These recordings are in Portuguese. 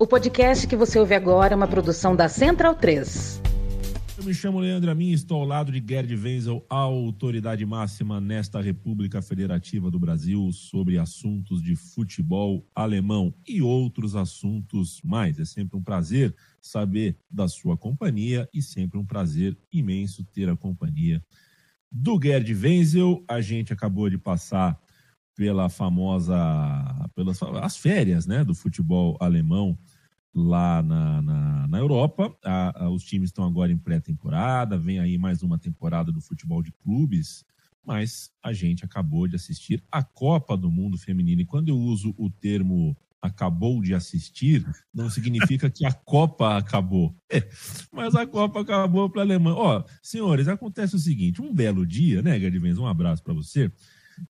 O podcast que você ouve agora é uma produção da Central 3. Eu me chamo Leandro Amin estou ao lado de Gerd Wenzel, a autoridade máxima nesta República Federativa do Brasil sobre assuntos de futebol alemão e outros assuntos mais. É sempre um prazer saber da sua companhia e sempre um prazer imenso ter a companhia do Gerd Wenzel. A gente acabou de passar pela famosa, pelas as férias né, do futebol alemão lá na, na, na Europa. A, a, os times estão agora em pré-temporada, vem aí mais uma temporada do futebol de clubes, mas a gente acabou de assistir a Copa do Mundo Feminino. E quando eu uso o termo acabou de assistir, não significa que a Copa acabou. É, mas a Copa acabou para a Alemanha. Ó, senhores, acontece o seguinte: um belo dia, né, Gerd Venz? Um abraço para você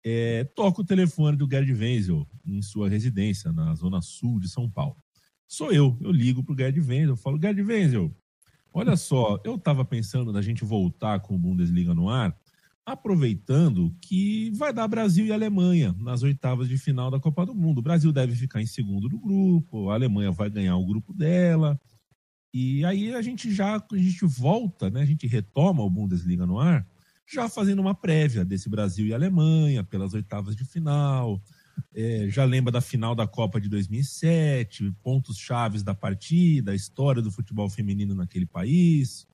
é, toca o telefone do Gerd Wenzel em sua residência, na zona sul de São Paulo. Sou eu, eu ligo para o Gerd Wenzel, falo, Gerd Wenzel, olha só, eu estava pensando da gente voltar com o Bundesliga no ar, aproveitando que vai dar Brasil e Alemanha nas oitavas de final da Copa do Mundo. O Brasil deve ficar em segundo do grupo, a Alemanha vai ganhar o grupo dela, e aí a gente já, a gente volta, né, a gente retoma o Bundesliga no ar, já fazendo uma prévia desse Brasil e Alemanha pelas oitavas de final. É, já lembra da final da Copa de 2007, pontos chaves da partida, a história do futebol feminino naquele país.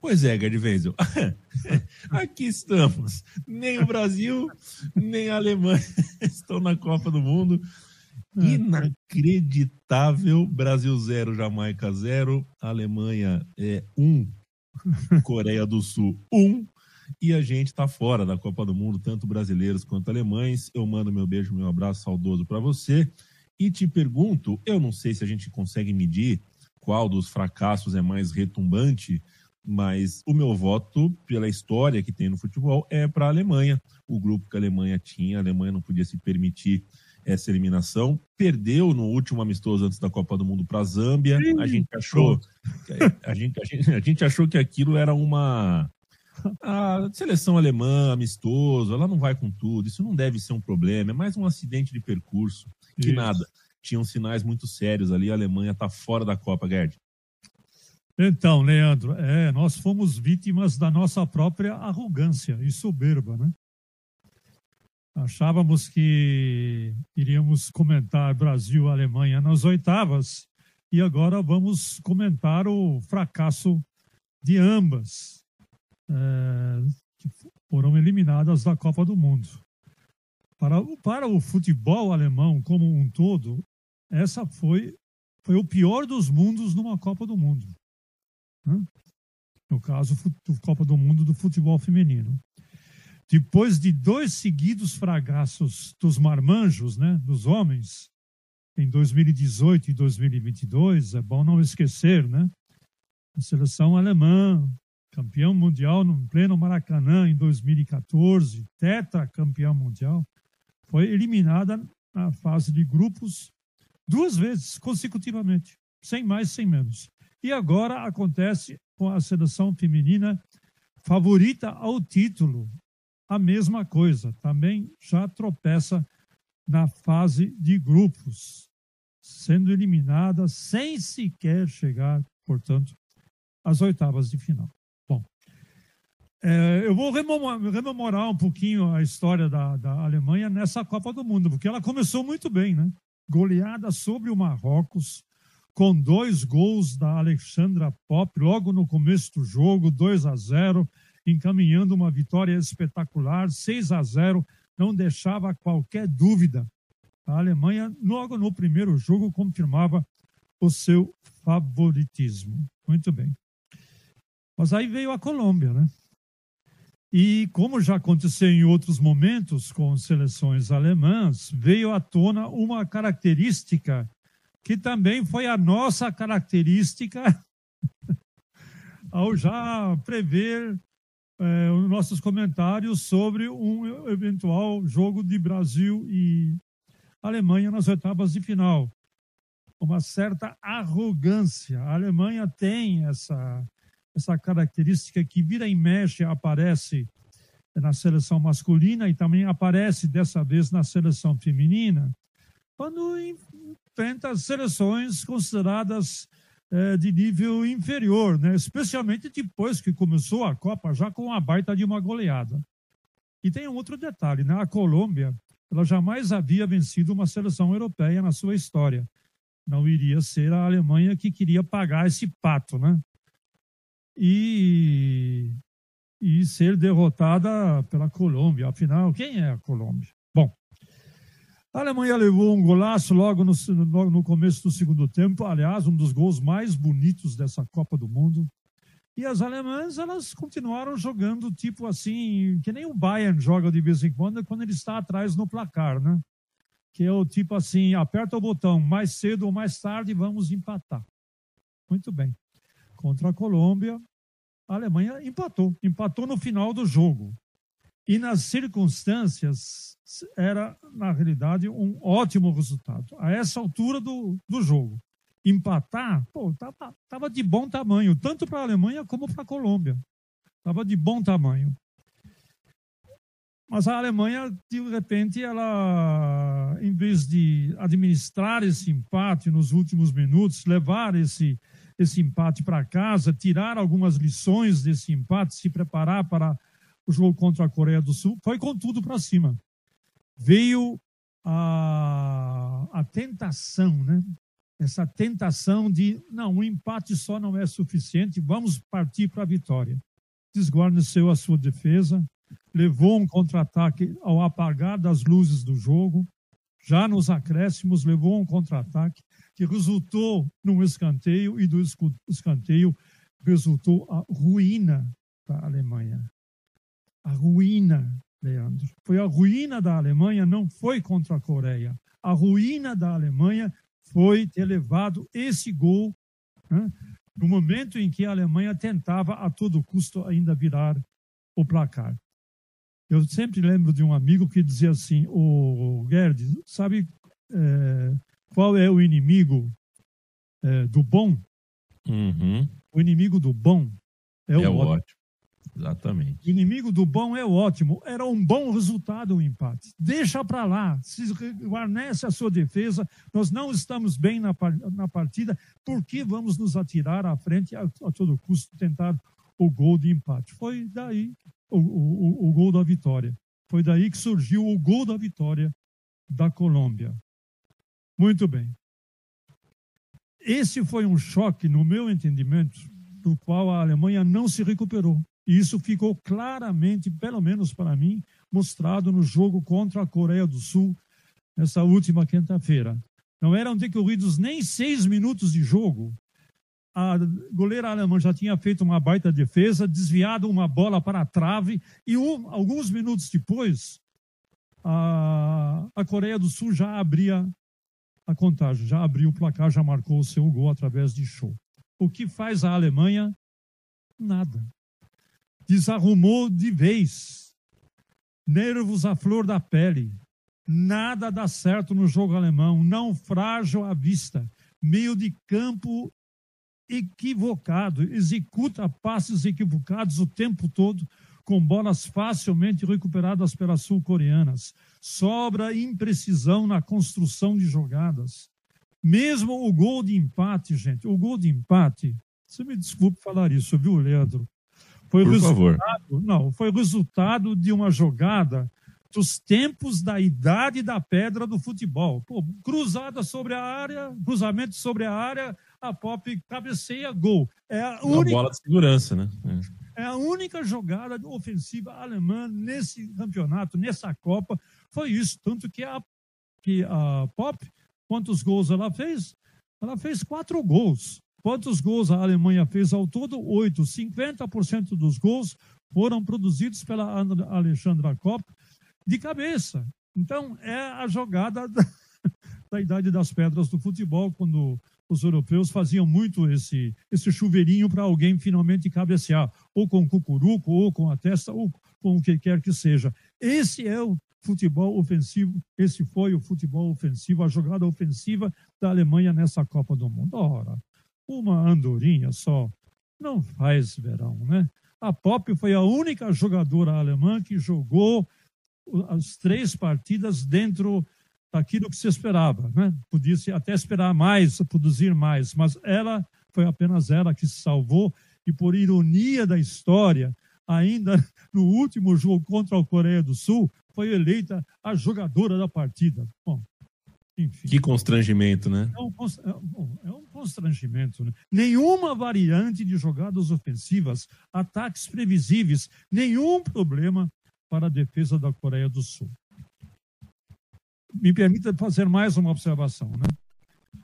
Pois é, Gerd Wenzel, aqui estamos. Nem o Brasil, nem a Alemanha estão na Copa do Mundo. Inacreditável, Brasil 0, Jamaica 0, Alemanha é 1, um, Coreia do Sul 1. Um, e a gente está fora da Copa do Mundo, tanto brasileiros quanto alemães. Eu mando meu beijo, meu abraço saudoso para você. E te pergunto, eu não sei se a gente consegue medir qual dos fracassos é mais retumbante, mas o meu voto, pela história que tem no futebol, é para a Alemanha. O grupo que a Alemanha tinha, a Alemanha não podia se permitir essa eliminação. Perdeu no último amistoso antes da Copa do Mundo para a Zâmbia. A gente achou, a gente, a gente, a gente achou que aquilo era uma a seleção alemã, amistoso, ela não vai com tudo. Isso não deve ser um problema. É mais um acidente de percurso que Isso. nada. Tinham sinais muito sérios ali. A Alemanha está fora da Copa, Gerd. Então, Leandro, é, nós fomos vítimas da nossa própria arrogância e soberba, né? Achávamos que iríamos comentar Brasil e Alemanha nas oitavas e agora vamos comentar o fracasso de ambas é, que foram eliminadas da Copa do Mundo. Para, para o futebol alemão como um todo, essa foi, foi o pior dos mundos numa Copa do Mundo. Né? No caso, a Copa do Mundo do futebol feminino. Depois de dois seguidos fracassos dos marmanjos, né, dos homens, em 2018 e 2022, é bom não esquecer, né? A seleção alemã campeão mundial no pleno Maracanã em 2014, tetracampeão mundial, foi eliminada na fase de grupos duas vezes consecutivamente, sem mais, sem menos. E agora acontece com a seleção feminina favorita ao título, a mesma coisa, também já tropeça na fase de grupos, sendo eliminada sem sequer chegar, portanto, às oitavas de final. É, eu vou rememorar um pouquinho a história da, da Alemanha nessa Copa do Mundo, porque ela começou muito bem, né? Goleada sobre o Marrocos, com dois gols da Alexandra Pop logo no começo do jogo, 2 a 0, encaminhando uma vitória espetacular, 6 a 0, não deixava qualquer dúvida. A Alemanha, logo no primeiro jogo, confirmava o seu favoritismo. Muito bem. Mas aí veio a Colômbia, né? E como já aconteceu em outros momentos com seleções alemãs, veio à tona uma característica que também foi a nossa característica ao já prever é, os nossos comentários sobre um eventual jogo de Brasil e Alemanha nas oitavas de final. Uma certa arrogância. A Alemanha tem essa essa característica que vira e mexe aparece na seleção masculina e também aparece dessa vez na seleção feminina, quando enfrenta seleções consideradas é, de nível inferior, né? especialmente depois que começou a Copa já com a baita de uma goleada. E tem um outro detalhe, né? a Colômbia ela jamais havia vencido uma seleção europeia na sua história. Não iria ser a Alemanha que queria pagar esse pato, né? E, e ser derrotada pela Colômbia. Afinal, quem é a Colômbia? Bom, a Alemanha levou um golaço logo no, no começo do segundo tempo, aliás, um dos gols mais bonitos dessa Copa do Mundo. E as alemãs, elas continuaram jogando tipo assim, que nem o Bayern joga de vez em quando, quando ele está atrás no placar, né? Que é o tipo assim, aperta o botão, mais cedo ou mais tarde vamos empatar. Muito bem. Contra a Colômbia, a Alemanha empatou, empatou no final do jogo. E nas circunstâncias, era, na realidade, um ótimo resultado. A essa altura do, do jogo empatar, pô, tava, tava de bom tamanho, tanto para a Alemanha como para a Colômbia. Tava de bom tamanho. Mas a Alemanha, de repente, ela, em vez de administrar esse empate nos últimos minutos, levar esse, esse empate para casa, tirar algumas lições desse empate, se preparar para o jogo contra a Coreia do Sul, foi com tudo para cima. Veio a, a tentação, né? essa tentação de, não, um empate só não é suficiente, vamos partir para a vitória. Desguarneceu a sua defesa, levou um contra-ataque ao apagar das luzes do jogo, já nos acréscimos levou um contra-ataque que resultou num escanteio e do escanteio resultou a ruína da Alemanha. A ruína, Leandro. Foi a ruína da Alemanha, não foi contra a Coreia. A ruína da Alemanha foi ter levado esse gol né, no momento em que a Alemanha tentava a todo custo ainda virar o placar. Eu sempre lembro de um amigo que dizia assim: O Gerd, sabe é, qual é o inimigo é, do bom? Uhum. O inimigo do bom é, é o ótimo. ótimo. Exatamente. O inimigo do bom é ótimo. Era um bom resultado o empate. Deixa para lá. Se guarnece a sua defesa. Nós não estamos bem na, na partida. Por que vamos nos atirar à frente a, a todo custo tentar o gol de empate? Foi daí o, o, o gol da vitória. Foi daí que surgiu o gol da vitória da Colômbia. Muito bem. Esse foi um choque, no meu entendimento, do qual a Alemanha não se recuperou. E isso ficou claramente, pelo menos para mim, mostrado no jogo contra a Coreia do Sul, nessa última quinta-feira. Não eram decorridos nem seis minutos de jogo. A goleira alemã já tinha feito uma baita defesa, desviado uma bola para a trave, e um, alguns minutos depois, a, a Coreia do Sul já abria a contagem, já abriu o placar, já marcou o seu gol através de show. O que faz a Alemanha? Nada desarrumou de vez. Nervos à flor da pele. Nada dá certo no jogo alemão. Não frágil à vista. Meio de campo equivocado. Executa passes equivocados o tempo todo, com bolas facilmente recuperadas pelas sul-coreanas. Sobra imprecisão na construção de jogadas. Mesmo o gol de empate, gente, o gol de empate, você me desculpe falar isso, viu, Leandro? Foi Por resultado, favor. Não, foi resultado de uma jogada dos tempos da idade da pedra do futebol. Pô, cruzada sobre a área, cruzamento sobre a área, a Pop cabeceia, gol. É a única, bola de segurança, né? É. é a única jogada ofensiva alemã nesse campeonato, nessa Copa, foi isso. Tanto que a, que a Pop, quantos gols ela fez? Ela fez quatro gols. Quantos gols a Alemanha fez ao todo? Oito. 50% dos gols foram produzidos pela Alexandra Kopp de cabeça. Então, é a jogada da, da idade das pedras do futebol, quando os europeus faziam muito esse, esse chuveirinho para alguém finalmente cabecear, ou com o cucuruco, ou com a testa, ou com o que quer que seja. Esse é o futebol ofensivo, esse foi o futebol ofensivo, a jogada ofensiva da Alemanha nessa Copa do Mundo. Ora, uma andorinha só não faz verão, né? A Pop foi a única jogadora alemã que jogou as três partidas dentro daquilo que se esperava. Né? Podia-se até esperar mais, produzir mais, mas ela foi apenas ela que se salvou e, por ironia da história, ainda no último jogo contra a Coreia do Sul, foi eleita a jogadora da partida. Bom, enfim. Que constrangimento, né? É um, é, é um constrangimento. Né? Nenhuma variante de jogadas ofensivas, ataques previsíveis, nenhum problema para a defesa da Coreia do Sul. Me permita fazer mais uma observação, né?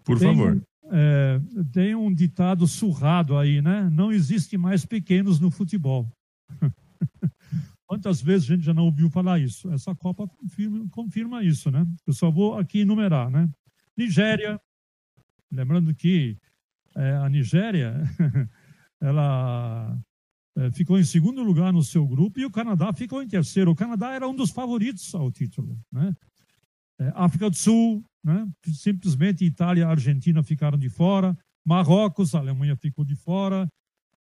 Por tem, favor. É, tem um ditado surrado aí, né? Não existe mais pequenos no futebol. Quantas vezes a gente já não ouviu falar isso? Essa Copa confirma, confirma isso, né? Eu só vou aqui enumerar, né? Nigéria, lembrando que é, a Nigéria, ela é, ficou em segundo lugar no seu grupo e o Canadá ficou em terceiro. O Canadá era um dos favoritos ao título, né? É, África do Sul, né? simplesmente Itália e Argentina ficaram de fora. Marrocos, a Alemanha ficou de fora.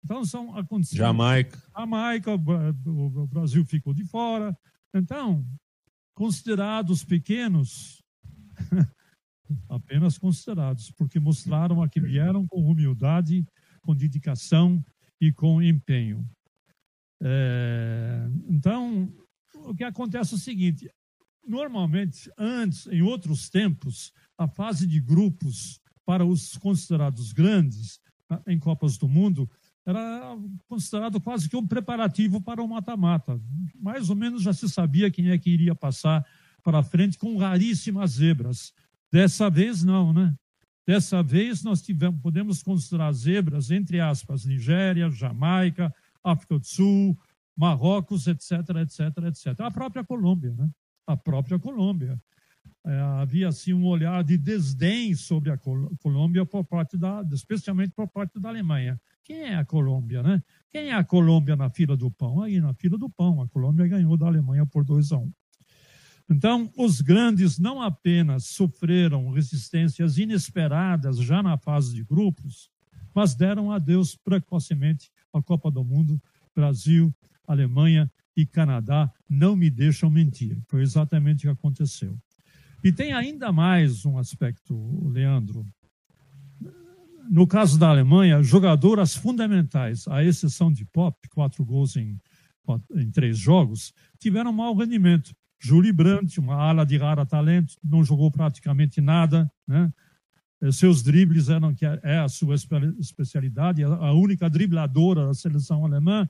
Então, são acontecimentos. Jamaica. Jamaica, o Brasil ficou de fora. Então, considerados pequenos, apenas considerados, porque mostraram a que vieram com humildade, com dedicação e com empenho. É, então, o que acontece é o seguinte: normalmente, antes, em outros tempos, a fase de grupos para os considerados grandes em Copas do Mundo era considerado quase que um preparativo para o mata-mata. Mais ou menos já se sabia quem é que iria passar para frente com raríssimas zebras. Dessa vez não, né? Dessa vez nós tivemos, podemos considerar zebras, entre aspas, Nigéria, Jamaica, África do Sul, Marrocos, etc, etc, etc. A própria Colômbia, né? A própria Colômbia. É, havia assim um olhar de desdém sobre a Colômbia por parte da, especialmente por parte da Alemanha. Quem é a Colômbia, né? Quem é a Colômbia na fila do pão? Aí, na fila do pão, a Colômbia ganhou da Alemanha por 2 a 1. Um. Então, os grandes não apenas sofreram resistências inesperadas já na fase de grupos, mas deram adeus precocemente à Copa do Mundo. Brasil, Alemanha e Canadá não me deixam mentir. Foi exatamente o que aconteceu. E tem ainda mais um aspecto, Leandro, no caso da Alemanha, jogadoras fundamentais, à exceção de Pop, quatro gols em, em três jogos, tiveram mau rendimento. Julie Brandt, uma ala de rara talento, não jogou praticamente nada, né? Eh, seus dribles eram que é a sua especialidade, a única dribladora da seleção alemã.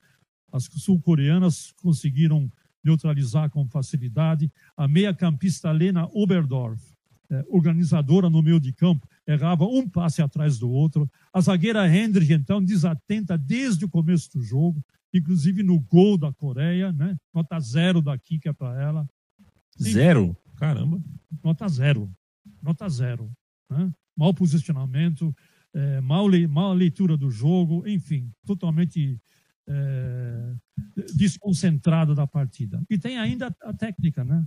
As sul-coreanas conseguiram neutralizar com facilidade. A meia-campista Lena Oberdorf, é, organizadora no meio de campo, errava um passe atrás do outro. A zagueira Hendrich, então, desatenta desde o começo do jogo, inclusive no gol da Coreia, né? Nota zero da Kika para ela. Zero? Caramba. Nota zero. Nota zero. Né? Mau posicionamento, é, mal, mal leitura do jogo, enfim, totalmente é, desconcentrada da partida. E tem ainda a técnica, né?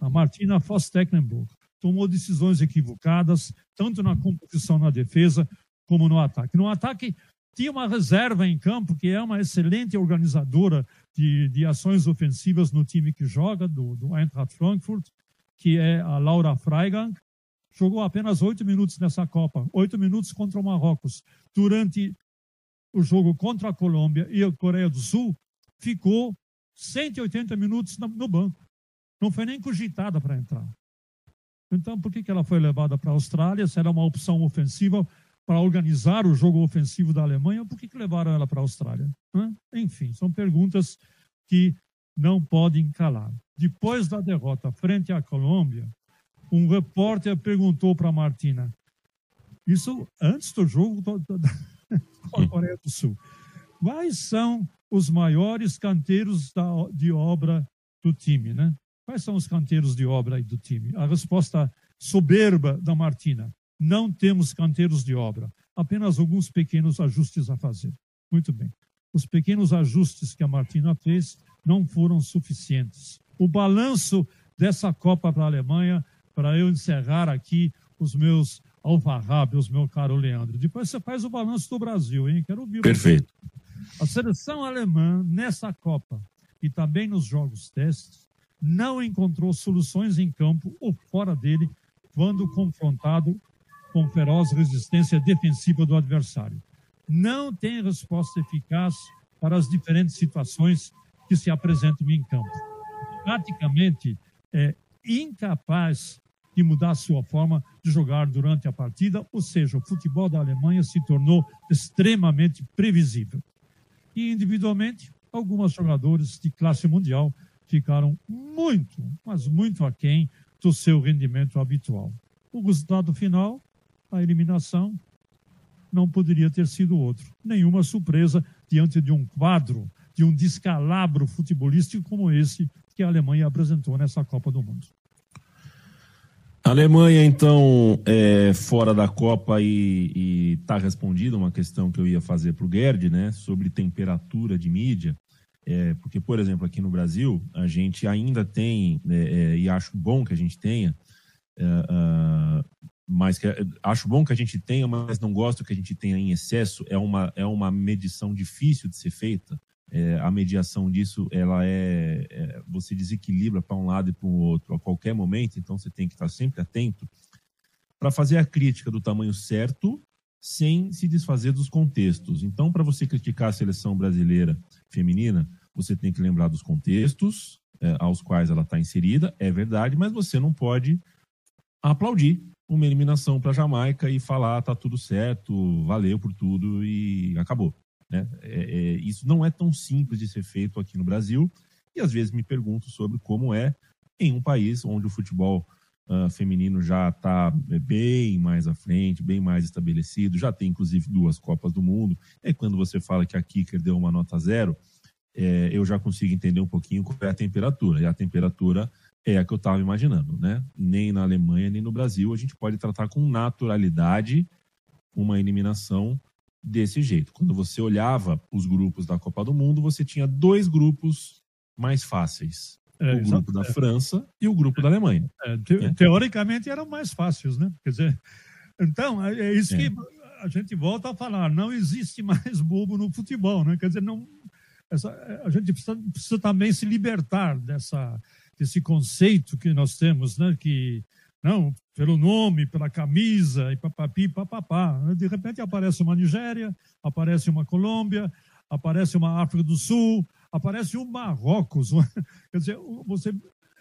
A Martina Voss-Tecklenburg tomou decisões equivocadas, tanto na composição na defesa como no ataque. No ataque, tinha uma reserva em campo, que é uma excelente organizadora de, de ações ofensivas no time que joga, do, do Eintracht Frankfurt, que é a Laura Freigang. Jogou apenas oito minutos nessa Copa, oito minutos contra o Marrocos. Durante o jogo contra a Colômbia e a Coreia do Sul, ficou 180 minutos no banco. Não foi nem cogitada para entrar. Então, por que, que ela foi levada para a Austrália? Se era uma opção ofensiva para organizar o jogo ofensivo da Alemanha, por que, que levaram ela para a Austrália? Enfim, são perguntas que não podem calar. Depois da derrota frente à Colômbia, um repórter perguntou para Martina, isso antes do jogo a Coreia do Sul, quais são os maiores canteiros da, de obra do time, né? Quais são os canteiros de obra do time? A resposta soberba da Martina: não temos canteiros de obra, apenas alguns pequenos ajustes a fazer. Muito bem. Os pequenos ajustes que a Martina fez não foram suficientes. O balanço dessa Copa para a Alemanha, para eu encerrar aqui os meus alfarrábios, meu caro Leandro. Depois você faz o balanço do Brasil, hein? Quero ouvir. Perfeito. A seleção alemã, nessa Copa e também nos jogos testes, não encontrou soluções em campo ou fora dele quando confrontado com feroz resistência defensiva do adversário. Não tem resposta eficaz para as diferentes situações que se apresentam em campo. Praticamente é incapaz de mudar sua forma de jogar durante a partida, ou seja, o futebol da Alemanha se tornou extremamente previsível. E individualmente, alguns jogadores de classe mundial ficaram muito, mas muito aquém do seu rendimento habitual. O resultado final, a eliminação, não poderia ter sido outro. Nenhuma surpresa diante de um quadro, de um descalabro futebolístico como esse que a Alemanha apresentou nessa Copa do Mundo. A Alemanha, então, é fora da Copa e está respondida uma questão que eu ia fazer para o Gerd, né, sobre temperatura de mídia. É, porque, por exemplo, aqui no Brasil, a gente ainda tem, é, é, e acho bom que a gente tenha, uh, mas que, acho bom que a gente tenha, mas não gosto que a gente tenha em excesso. É uma, é uma medição difícil de ser feita é, a mediação disso ela é, é você desequilibra para um lado e para o outro a qualquer momento, então você tem que estar sempre atento para fazer a crítica do tamanho certo sem se desfazer dos contextos. Então, para você criticar a seleção brasileira feminina, você tem que lembrar dos contextos é, aos quais ela está inserida, é verdade, mas você não pode aplaudir uma eliminação para a Jamaica e falar tá tudo certo, valeu por tudo e acabou. Né? É, é, isso não é tão simples de ser feito aqui no Brasil e às vezes me pergunto sobre como é em um país onde o futebol uh, feminino já está é, bem mais à frente, bem mais estabelecido, já tem inclusive duas Copas do Mundo. E quando você fala que a Kicker deu uma nota zero, é, eu já consigo entender um pouquinho qual é a temperatura. E a temperatura é a que eu estava imaginando, né? Nem na Alemanha, nem no Brasil a gente pode tratar com naturalidade uma eliminação desse jeito. Quando você olhava os grupos da Copa do Mundo, você tinha dois grupos mais fáceis. É, o grupo da França e o grupo da Alemanha. É, te, é. Teoricamente eram mais fáceis, né? Quer dizer, então, é, é isso que é. a gente volta a falar. Não existe mais bobo no futebol, né? Quer dizer, não, essa, a gente precisa, precisa também se libertar dessa, desse conceito que nós temos, né? Que não, pelo nome, pela camisa e papapi, papapá. De repente aparece uma Nigéria, aparece uma Colômbia, aparece uma África do Sul, aparece o Marrocos. Quer dizer, você,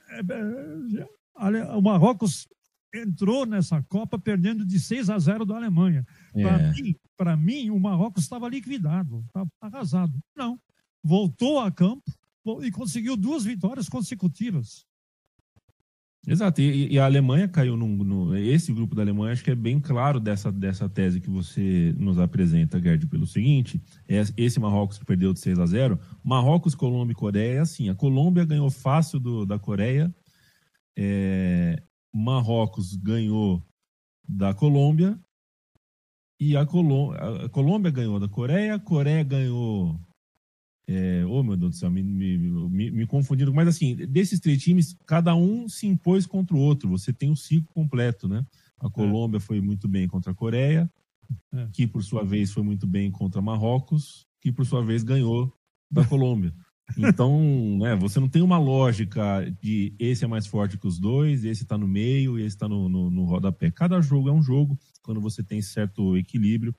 é, é, o Marrocos entrou nessa Copa perdendo de 6 a 0 da Alemanha. Para é. mim, mim, o Marrocos estava liquidado, estava arrasado. Não, voltou a campo e conseguiu duas vitórias consecutivas. Exato, e, e, a Alemanha caiu num, no, esse grupo da Alemanha acho que é bem claro dessa, dessa tese que você nos apresenta, Gerd, pelo seguinte, é, esse Marrocos que perdeu de 6 a 0, Marrocos, Colômbia e Coreia é assim, a Colômbia ganhou fácil do, da Coreia, é, Marrocos ganhou da Colômbia e a, Colô, a Colômbia ganhou da Coreia, Coreia ganhou é, oh, meu Deus do céu, me, me, me, me, confundindo. Mas, assim, desses três times, cada um se impôs contra o outro. Você tem o ciclo completo, né? A Colômbia é. foi muito bem contra a Coreia, é. que, por sua vez, foi muito bem contra Marrocos, que, por sua vez, ganhou da Colômbia. Então, né, você não tem uma lógica de esse é mais forte que os dois, esse está no meio e esse está no, no, no rodapé. Cada jogo é um jogo, quando você tem certo equilíbrio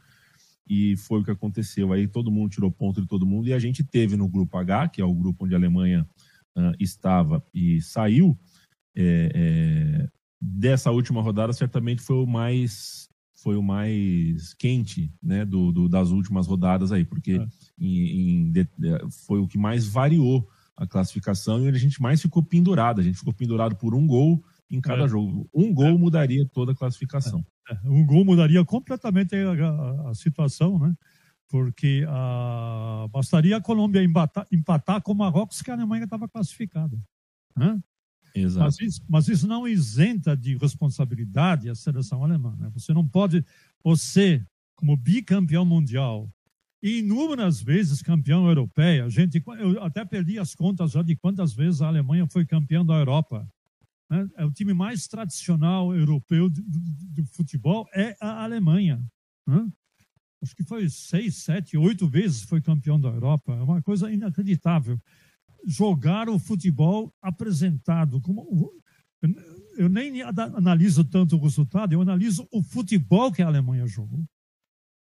e foi o que aconteceu. Aí todo mundo tirou ponto de todo mundo e a gente teve no grupo H, que é o grupo onde a Alemanha uh, estava e saiu. É, é, dessa última rodada, certamente foi o mais foi o mais quente né, do, do das últimas rodadas aí, porque é. em, em, de, foi o que mais variou a classificação e a gente mais ficou pendurado. A gente ficou pendurado por um gol em cada é. jogo. Um gol é. mudaria toda a classificação. Um gol mudaria completamente a, a, a situação, né? Porque a, bastaria a Colômbia empatar, empatar com o Marrocos que a Alemanha estava classificada. Né? Exato. Mas isso, mas isso, não isenta de responsabilidade a seleção alemã. Né? Você não pode, você, como bicampeão mundial, e inúmeras vezes campeão europeia, gente, eu até perdi as contas já de quantas vezes a Alemanha foi campeão da Europa. Né? É o time mais tradicional europeu do, futebol é a Alemanha. Né? Acho que foi seis, sete, oito vezes foi campeão da Europa. É uma coisa inacreditável. jogar o futebol apresentado. Como, eu nem analiso tanto o resultado, eu analiso o futebol que a Alemanha jogou.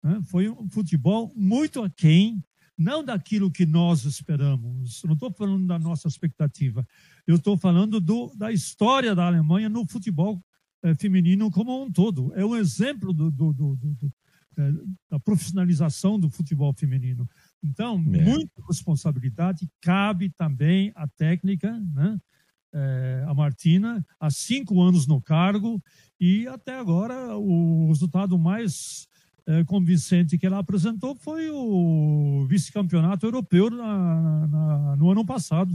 Né? Foi um futebol muito aquém, não daquilo que nós esperamos. Não estou falando da nossa expectativa. Eu estou falando do, da história da Alemanha no futebol é, feminino como um todo. É um exemplo do, do, do é, da profissionalização do futebol feminino. Então, é. muita responsabilidade cabe também à técnica, né? É, a Martina, há cinco anos no cargo, e até agora o resultado mais convincente que ela apresentou foi o vice-campeonato europeu na, na, no ano passado,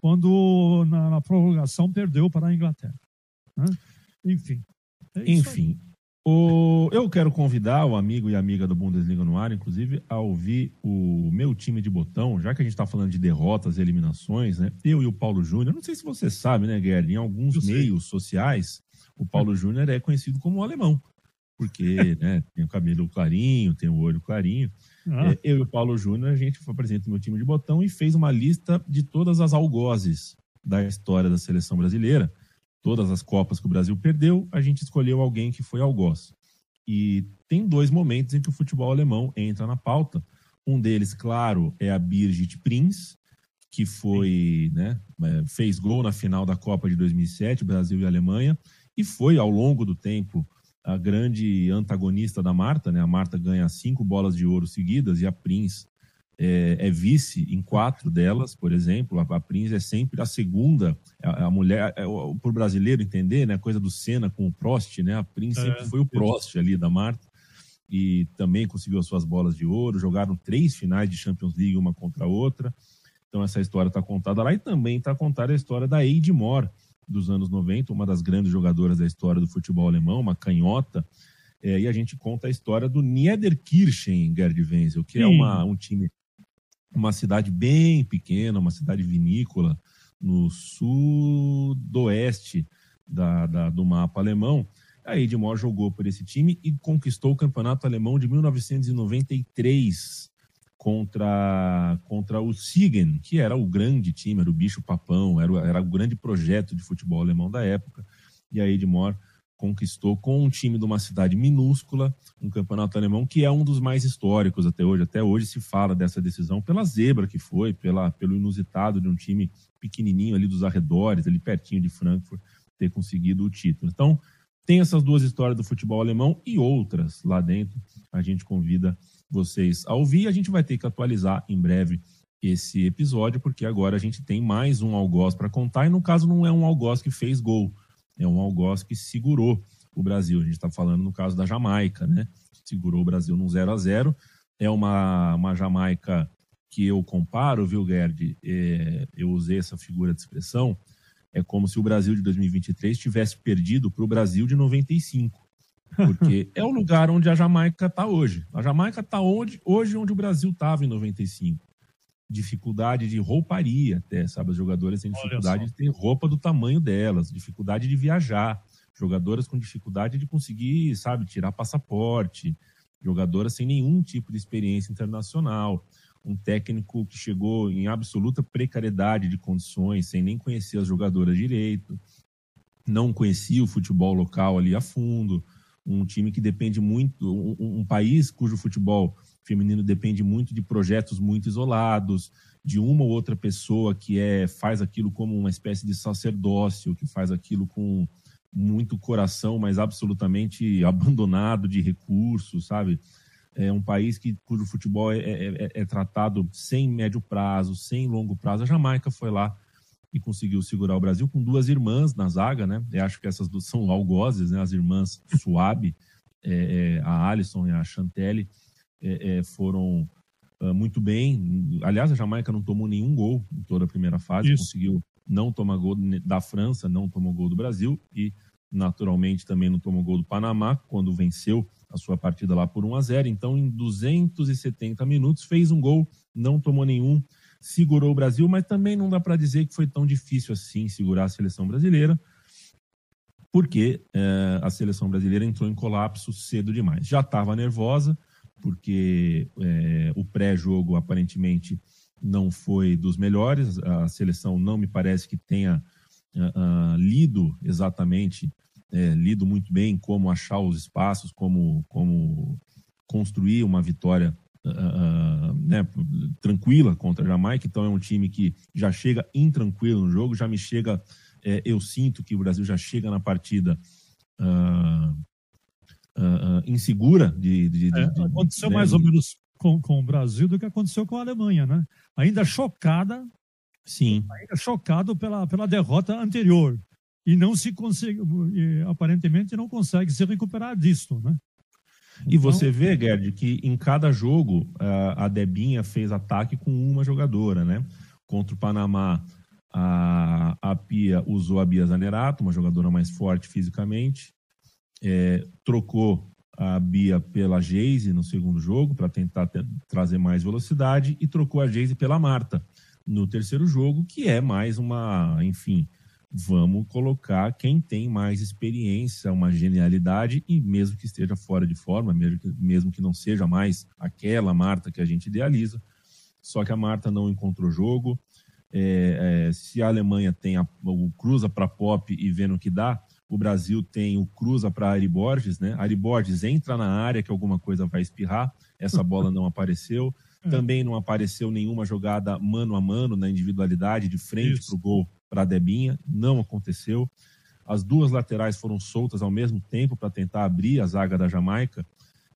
quando na, na, prorrogação perdeu para a Inglaterra. Né? Enfim. É Enfim. O, eu quero convidar o amigo e amiga do Bundesliga no ar, inclusive, a ouvir o meu time de botão, já que a gente está falando de derrotas e eliminações, né? Eu e o Paulo Júnior, não sei se você sabe, né, Guerra, em alguns meios sociais, o Paulo Júnior é conhecido como o alemão porque né, tem o cabelo clarinho, tem o olho clarinho. Ah. É, eu e o Paulo Júnior, a gente foi presente no meu time de botão e fez uma lista de todas as algozes da história da seleção brasileira. Todas as Copas que o Brasil perdeu, a gente escolheu alguém que foi algoz. E tem dois momentos em que o futebol alemão entra na pauta. Um deles, claro, é a Birgit Prinz, que foi, né, é, fez gol na final da Copa de 2007, Brasil e Alemanha, e foi ao longo do tempo a grande antagonista da Marta, né? A Marta ganha cinco bolas de ouro seguidas e a Prince é, é vice em quatro delas, por exemplo. A, a Prince é sempre a segunda, a, a mulher, é, por brasileiro entender, né? A coisa do Senna com o Prost, né? A Prince é, sempre foi o Prost ali da Marta e também conseguiu as suas bolas de ouro. Jogaram três finais de Champions League, uma contra a outra. Então essa história está contada lá e também está contada a história da Eide Moore, dos anos 90, uma das grandes jogadoras da história do futebol alemão, uma canhota. É, e a gente conta a história do Niederkirchen, Gerd Wenzel, que é Sim. é uma, um time, uma cidade bem pequena, uma cidade vinícola no sudoeste da, da, do mapa alemão. A Edmore jogou por esse time e conquistou o campeonato alemão de 1993 contra, contra o Siegen, que era o grande time, era o bicho papão, era, era o grande projeto de futebol alemão da época. E a Edmore conquistou com um time de uma cidade minúscula um campeonato alemão que é um dos mais históricos até hoje. Até hoje se fala dessa decisão pela zebra que foi, pela, pelo inusitado de um time pequenininho ali dos arredores, ali pertinho de Frankfurt, ter conseguido o título. Então, tem essas duas histórias do futebol alemão e outras lá dentro. A gente convida vocês a ouvir. A gente vai ter que atualizar em breve esse episódio, porque agora a gente tem mais um algoz para contar, e no caso não é um algoz que fez gol, é um algoz que segurou o Brasil. A gente está falando no caso da Jamaica, né? Segurou o Brasil num 0 a 0 É uma, uma Jamaica que eu comparo, viu, Gerd? É, eu usei essa figura de expressão. É como se o Brasil de 2023 tivesse perdido para o Brasil de 95. Porque é o lugar onde a Jamaica está hoje. A Jamaica está hoje, hoje onde o Brasil estava em 95. Dificuldade de rouparia, até, sabe? As jogadoras têm dificuldade de ter roupa do tamanho delas, dificuldade de viajar, jogadoras com dificuldade de conseguir, sabe, tirar passaporte, jogadoras sem nenhum tipo de experiência internacional. Um técnico que chegou em absoluta precariedade de condições, sem nem conhecer as jogadoras direito, não conhecia o futebol local ali a fundo um time que depende muito, um, um, país cujo futebol feminino depende muito de projetos muito isolados, de uma ou outra pessoa que é faz aquilo como uma espécie de sacerdócio, que faz aquilo com muito coração, mas absolutamente abandonado de recursos, sabe? É um país que, cujo futebol é, é, é, é tratado sem médio prazo, sem longo prazo. A Jamaica foi lá e conseguiu segurar o Brasil com duas irmãs na zaga, né? Eu acho que essas duas são algozes, né? As irmãs Suabe, é, é, a Alisson e a Chantelle, é, é foram uh, muito bem. Aliás, a Jamaica não tomou nenhum gol em toda a primeira fase, Isso. conseguiu não tomar gol da França, não tomou gol do Brasil e, naturalmente, também não tomou gol do Panamá, quando venceu a sua partida lá por 1 a 0. Então, em 270 minutos, fez um gol, não tomou nenhum segurou o Brasil, mas também não dá para dizer que foi tão difícil assim segurar a seleção brasileira, porque é, a seleção brasileira entrou em colapso cedo demais. Já estava nervosa, porque é, o pré-jogo aparentemente não foi dos melhores. A seleção não me parece que tenha uh, uh, lido exatamente, é, lido muito bem como achar os espaços, como, como construir uma vitória uh, né, tranquila contra a Jamaica. Então é um time que já chega intranquilo no jogo, já me chega, é, eu sinto que o Brasil já chega na partida insegura de, de, de, de aconteceu né, mais ou menos com, com o Brasil do que aconteceu com a Alemanha, né? Ainda chocada, sim, ainda chocado pela, pela derrota anterior e não se consegue, aparentemente não consegue se recuperar disto, né? E então, você vê, Gerd, que em cada jogo a Debinha fez ataque com uma jogadora, né? Contra o Panamá, a, a Pia usou a Bia Zanerato, uma jogadora mais forte fisicamente, é, trocou a Bia pela Geise no segundo jogo para tentar ter, trazer mais velocidade e trocou a Geise pela Marta no terceiro jogo, que é mais uma, enfim, vamos colocar quem tem mais experiência, uma genialidade e mesmo que esteja fora de forma, mesmo que, mesmo que não seja mais aquela Marta que a gente idealiza, só que a Marta não encontrou jogo. É, é, se a Alemanha tem a, o cruza para pop e vendo o que dá, o Brasil tem o cruza para Ari Borges, né? Ari Borges entra na área que alguma coisa vai espirrar. Essa bola não apareceu. É. Também não apareceu nenhuma jogada mano a mano na individualidade de frente para o gol para a Debinha. Não aconteceu. As duas laterais foram soltas ao mesmo tempo para tentar abrir a zaga da Jamaica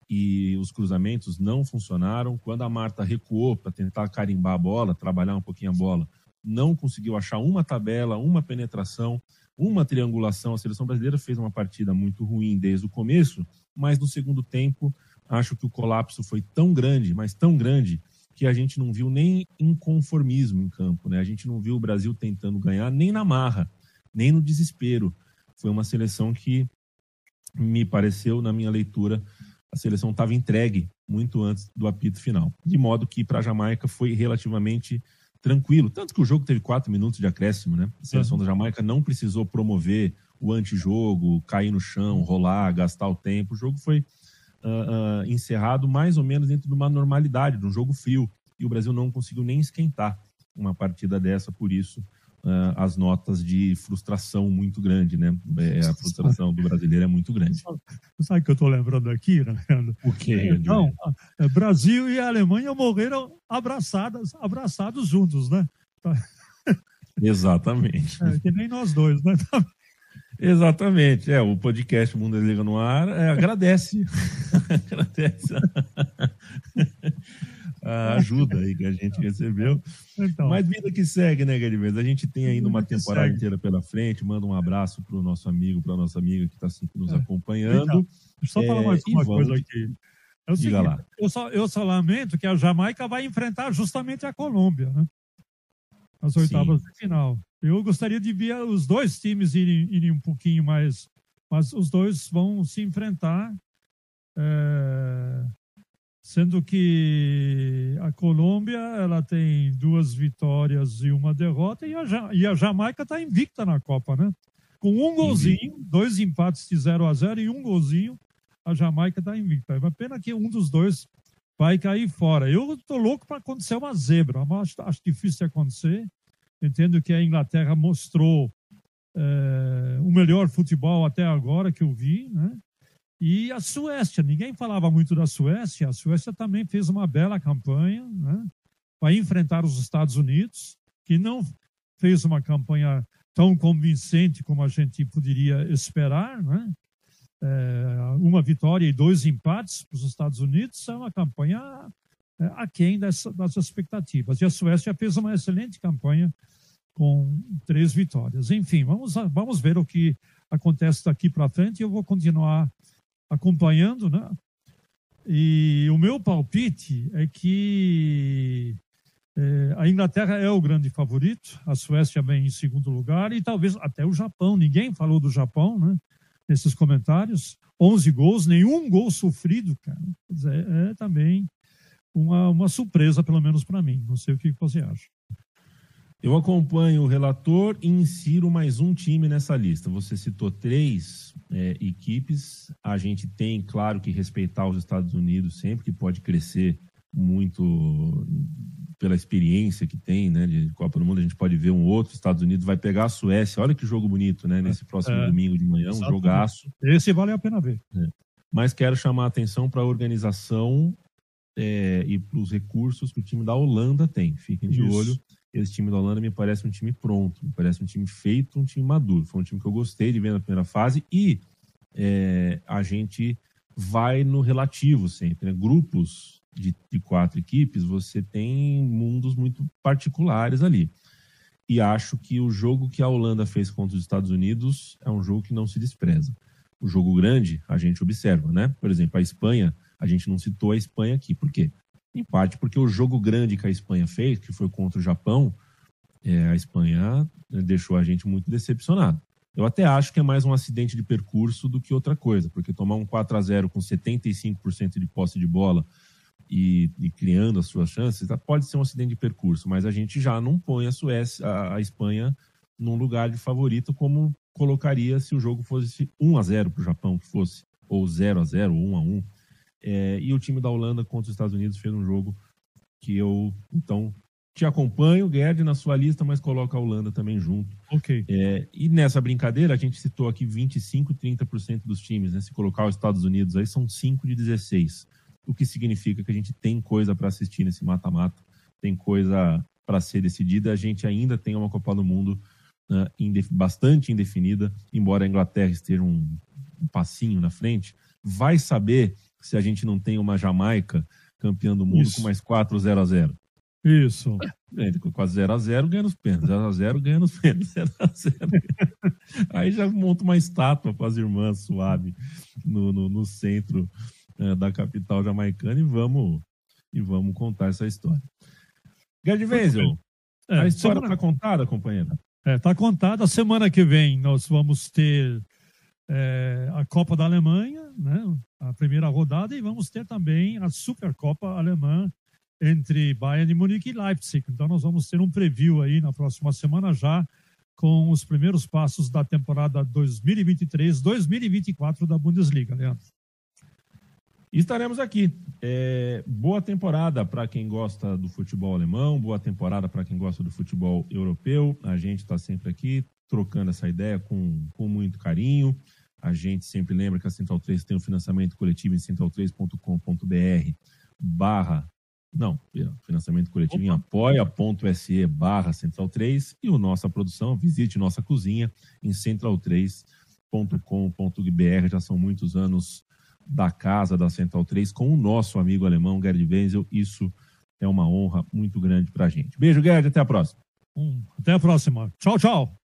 e os cruzamentos não funcionaram. Quando a Marta recuou para tentar carimbar a bola, trabalhar um pouquinho a bola, não conseguiu achar uma tabela, uma penetração uma triangulação. A seleção brasileira fez uma partida muito ruim desde o começo, mas no segundo tempo acho que o colapso foi tão grande, mas tão grande, que a gente não viu nem inconformismo em campo, né? A gente não viu o Brasil tentando ganhar nem na marra, nem no desespero. Foi uma seleção que me pareceu, na minha leitura, a seleção estava entregue muito antes do apito final. De modo que para a Jamaica foi relativamente tranquilo. Tanto que o jogo teve quatro minutos de acréscimo, né? A seleção da Jamaica não precisou promover o antijogo, cair no chão, rolar, gastar o tempo. O jogo foi uh, uh, encerrado mais ou menos dentro de uma normalidade, de um jogo frio. E o Brasil não conseguiu nem esquentar uma partida dessa, por isso uh, as notas de frustração muito grande, né? É, a frustração do brasileiro é muito grande. Sabe o que eu estou lembrando aqui, Leandro? O quê? Então, é, Brasil e Alemanha morreram abraçadas, abraçados juntos, né? Exatamente. É, que nem nós dois, né? Exatamente. É, o podcast Bundesliga no ar é, agradece. agradece a ajuda aí que a gente recebeu. Então, Mas vida que segue, né, Garimes? A gente tem ainda uma temporada inteira pela frente. Manda um abraço para o nosso amigo, para a nossa amiga que está nos é. acompanhando. Então, só falar mais é, uma coisa aqui. É o seguinte, lá. Eu, só, eu só lamento que a Jamaica vai enfrentar justamente a Colômbia, né? Nas oitavas Sim. de final. Eu gostaria de ver os dois times irem, irem um pouquinho mais, mas os dois vão se enfrentar. É, sendo que a Colômbia ela tem duas vitórias e uma derrota e a, e a Jamaica está invicta na Copa, né? Com um golzinho, dois empates de 0 a 0 e um golzinho, a Jamaica está invicta. É uma pena que um dos dois vai cair fora. Eu estou louco para acontecer uma zebra, mas acho, acho, difícil de acontecer. Entendo que a Inglaterra mostrou é, o melhor futebol até agora que eu vi, né? E a Suécia, ninguém falava muito da Suécia, a Suécia também fez uma bela campanha né, para enfrentar os Estados Unidos, que não fez uma campanha tão convincente como a gente poderia esperar. Né? É, uma vitória e dois empates para os Estados Unidos é uma campanha é, aquém das, das expectativas. E a Suécia fez uma excelente campanha com três vitórias. Enfim, vamos, vamos ver o que acontece daqui para frente. Eu vou continuar acompanhando, né? E o meu palpite é que é, a Inglaterra é o grande favorito, a Suécia vem em segundo lugar e talvez até o Japão. Ninguém falou do Japão, né? Nesses comentários. 11 gols, nenhum gol sofrido, cara. É, é também uma, uma surpresa, pelo menos para mim. Não sei o que você acha. Eu acompanho o relator e insiro mais um time nessa lista. Você citou três é, equipes. A gente tem, claro, que respeitar os Estados Unidos sempre, que pode crescer muito pela experiência que tem, né, de Copa do Mundo, a gente pode ver um outro, Estados Unidos vai pegar a Suécia, olha que jogo bonito, né, nesse próximo é, domingo de manhã, um jogaço. Esse vale a pena ver. É. Mas quero chamar a atenção para a organização é, e para os recursos que o time da Holanda tem. Fiquem de Isso. olho. Esse time da Holanda me parece um time pronto, me parece um time feito, um time maduro. Foi um time que eu gostei de ver na primeira fase e é, a gente vai no relativo sempre. Né? Grupos de, de quatro equipes, você tem mundos muito particulares ali. E acho que o jogo que a Holanda fez contra os Estados Unidos é um jogo que não se despreza. O jogo grande a gente observa, né? Por exemplo, a Espanha, a gente não citou a Espanha aqui. Por quê? Em parte porque o jogo grande que a Espanha fez, que foi contra o Japão, é, a Espanha né, deixou a gente muito decepcionado. Eu até acho que é mais um acidente de percurso do que outra coisa, porque tomar um 4 a 0 com 75% de posse de bola e, e, criando as suas chances, tá, pode ser um acidente de percurso, mas a gente já não põe a Suécia, a, a Espanha num lugar de favorito como colocaria se o jogo fosse 1 a 0 para o Japão, que fosse, ou 0 a 0 1 a 1 é, e o time da Holanda contra os Estados Unidos fez um jogo que eu, então, te acompanho, Gerd, na sua lista, mas coloca a Holanda também junto. Ok. É, e nessa brincadeira, a gente citou aqui 25, 30% dos times, né? Se colocar os Estados Unidos aí, são 5 de 16. O que significa que a gente tem coisa para assistir nesse mata-mata, tem coisa para ser decidida. A gente ainda tem uma Copa do Mundo né, indef bastante indefinida, embora a Inglaterra esteja um, um passinho na frente. Vai saber se a gente não tem uma Jamaica campeã do mundo Isso. com mais 4 0 a 0 Isso. É, quase 0 a 0 ganha nos pênaltis. 0 a 0 ganha nos pênaltis. 0 a 0 Aí já monta uma estátua para as irmãs suave no, no, no centro é, da capital jamaicana e vamos, e vamos contar essa história. Gerd Wenzel, é, a história está contada, companheiro? Está é, contada. Semana que vem nós vamos ter é, a Copa da Alemanha, né, a primeira rodada, e vamos ter também a Supercopa Alemã entre Bayern de Munique e Leipzig. Então nós vamos ter um preview aí na próxima semana já com os primeiros passos da temporada 2023-2024 da Bundesliga, Leandro. Estaremos aqui. É, boa temporada para quem gosta do futebol alemão, boa temporada para quem gosta do futebol europeu. A gente está sempre aqui trocando essa ideia com, com muito carinho. A gente sempre lembra que a Central 3 tem um financiamento coletivo em central3.com.br barra não, financiamento coletivo em apoia.se barra Central 3 e o nossa produção, visite nossa cozinha em central3.com.br. Já são muitos anos da casa da Central 3 com o nosso amigo alemão Gerd Wenzel. Isso é uma honra muito grande para a gente. Beijo, Gerd, até a próxima. Até a próxima. Tchau, tchau.